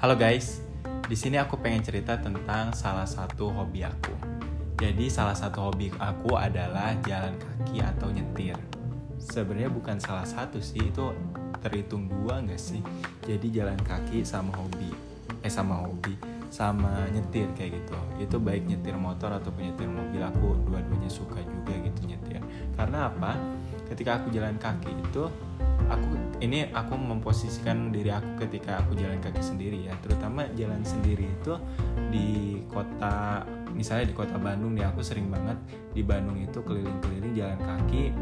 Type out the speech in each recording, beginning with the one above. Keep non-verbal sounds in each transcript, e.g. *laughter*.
Halo guys, di sini aku pengen cerita tentang salah satu hobi aku. Jadi salah satu hobi aku adalah jalan kaki atau nyetir. Sebenarnya bukan salah satu sih, itu terhitung dua nggak sih? Jadi jalan kaki sama hobi, eh sama hobi, sama nyetir kayak gitu. Itu baik nyetir motor ataupun nyetir mobil aku dua-duanya suka juga gitu nyetir. Karena apa? Ketika aku jalan kaki itu aku ini aku memposisikan diri aku ketika aku jalan kaki sendiri ya. Terutama jalan sendiri itu di kota misalnya di kota Bandung nih aku sering banget di Bandung itu keliling-keliling jalan kaki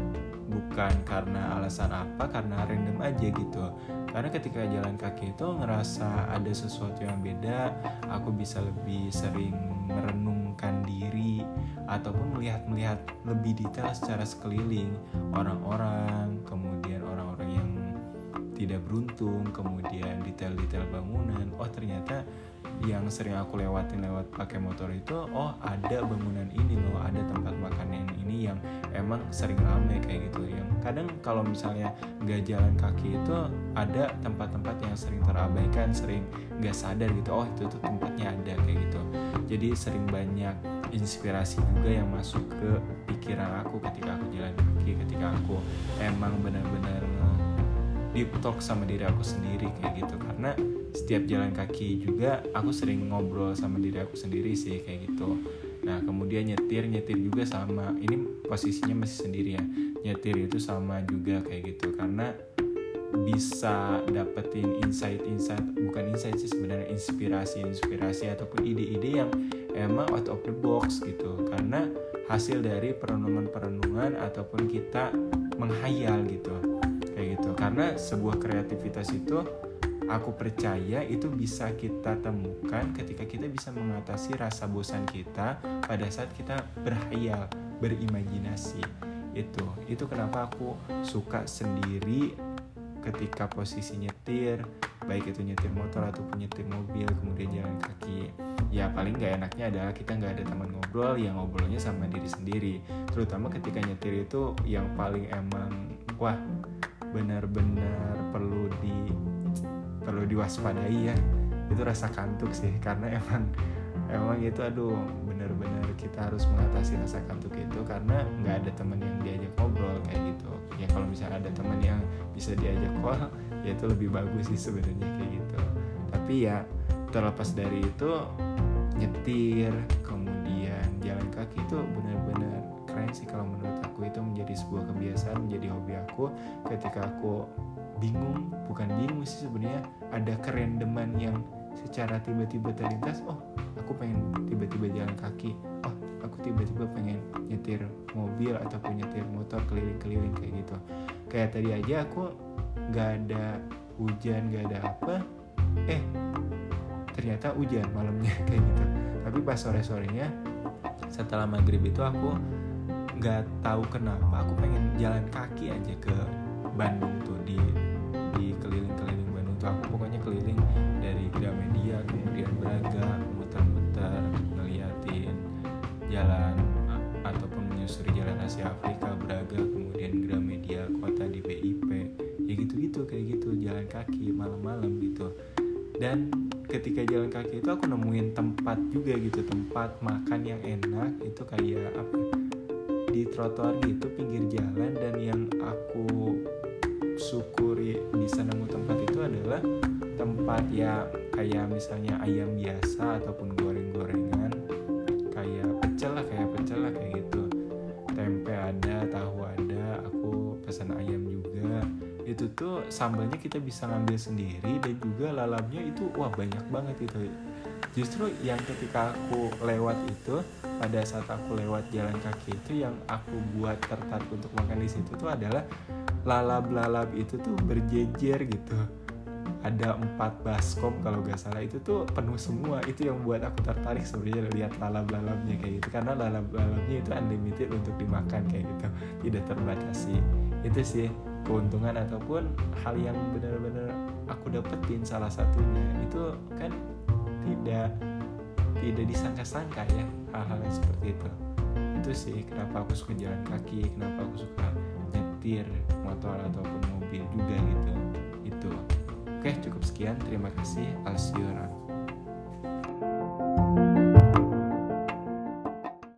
bukan karena alasan apa karena random aja gitu. Karena ketika jalan kaki itu ngerasa ada sesuatu yang beda aku bisa lebih sering merenungkan diri ataupun melihat-melihat lebih detail secara sekeliling orang-orang kemudian orang-orang yang tidak beruntung kemudian detail-detail bangunan. Oh ternyata yang sering aku lewatin lewat pakai motor itu oh ada bangunan ini loh ada tempat makan yang ini yang emang sering rame kayak gitu. Yang kadang kalau misalnya nggak jalan kaki itu ada tempat-tempat yang sering terabaikan sering nggak sadar gitu oh itu tuh tempatnya ada kayak gitu. Jadi sering banyak inspirasi juga yang masuk ke pikiran aku ketika aku jalan kaki ketika aku emang benar-benar deep talk sama diri aku sendiri kayak gitu. Karena setiap jalan kaki juga aku sering ngobrol sama diri aku sendiri sih kayak gitu. Nah kemudian nyetir nyetir juga sama ini posisinya masih sendiri ya nyetir itu sama juga kayak gitu. Karena bisa dapetin insight-insight bukan insight sih sebenarnya inspirasi-inspirasi ataupun ide-ide yang emang out of the box gitu. Karena hasil dari perenungan-perenungan ataupun kita menghayal gitu. Kayak gitu. Karena sebuah kreativitas itu aku percaya itu bisa kita temukan ketika kita bisa mengatasi rasa bosan kita pada saat kita berhayal berimajinasi. Itu. Itu kenapa aku suka sendiri ketika posisi nyetir baik itu nyetir motor ataupun nyetir mobil kemudian jalan kaki ya paling nggak enaknya adalah kita nggak ada teman ngobrol yang ngobrolnya sama diri sendiri. Terutama ketika nyetir itu yang paling emang wah benar-benar perlu di perlu diwaspadai ya. Itu rasa kantuk sih karena *laughs* emang emang itu aduh benar-benar kita harus mengatasi rasa kantuk itu karena nggak ada teman yang diajak ngobrol kayak gitu. Ya kalau misalnya ada teman yang bisa diajak call ya itu lebih bagus sih sebenarnya kayak gitu. Tapi ya terlepas dari itu nyetir kemudian jalan kaki itu benar-benar keren sih kalau menurut aku. Itu menjadi sebuah kebiasaan menjadi hobi aku. Ketika aku bingung bukan bingung sih sebenarnya ada kerendeman yang secara tiba-tiba terlintas oh aku pengen tiba-tiba jalan kaki. Oh aku tiba-tiba pengen nyetir mobil ataupun nyetir motor keliling-keliling kayak gitu. Kayak tadi aja aku nggak ada hujan nggak ada apa eh ternyata hujan malamnya *laughs* kayak gitu. Tapi pas sore-sorenya setelah maghrib itu aku nggak tahu kenapa aku pengen jalan kaki aja ke Bandung tuh di di keliling-keliling Bandung tuh. Aku pokoknya keliling dari Gramedia kemudian Braga muter-muter ngeliatin jalan ataupun menyusuri jalan Asia Afrika Braga kemudian Gramedia kota di BIP ya gitu-gitu kayak gitu jalan kaki malam-malam gitu. Dan ketika jalan kaki itu aku nemuin tempat juga gitu tempat makan yang enak itu kayak apa di trotoar gitu pinggir jalan dan yang aku syukuri bisa nemu tempat itu adalah tempat ya kayak misalnya ayam biasa ataupun goreng-gorengan kayak pecel lah kayak pecel lah kayak gitu. Tempe ada tahu ada aku pesan ayam itu tuh sambalnya kita bisa ngambil sendiri dan juga lalapnya itu wah banyak banget itu justru yang ketika aku lewat itu pada saat aku lewat jalan kaki itu yang aku buat tertarik untuk makan di situ tuh adalah lalap-lalap itu tuh berjejer gitu. Ada empat baskom kalau gak salah itu tuh penuh semua. Itu yang buat aku tertarik sebenarnya lihat lalap-lalapnya kayak gitu. Karena lalap-lalapnya itu unlimited untuk dimakan kayak gitu. Tidak terbatasi. Itu sih keuntungan ataupun hal yang benar-benar aku dapetin salah satunya itu kan tidak tidak disangka-sangka ya hal-hal yang seperti itu itu sih kenapa aku suka jalan kaki kenapa aku suka nyetir motor ataupun mobil juga gitu itu Oke, cukup sekian. Terima kasih. I'll.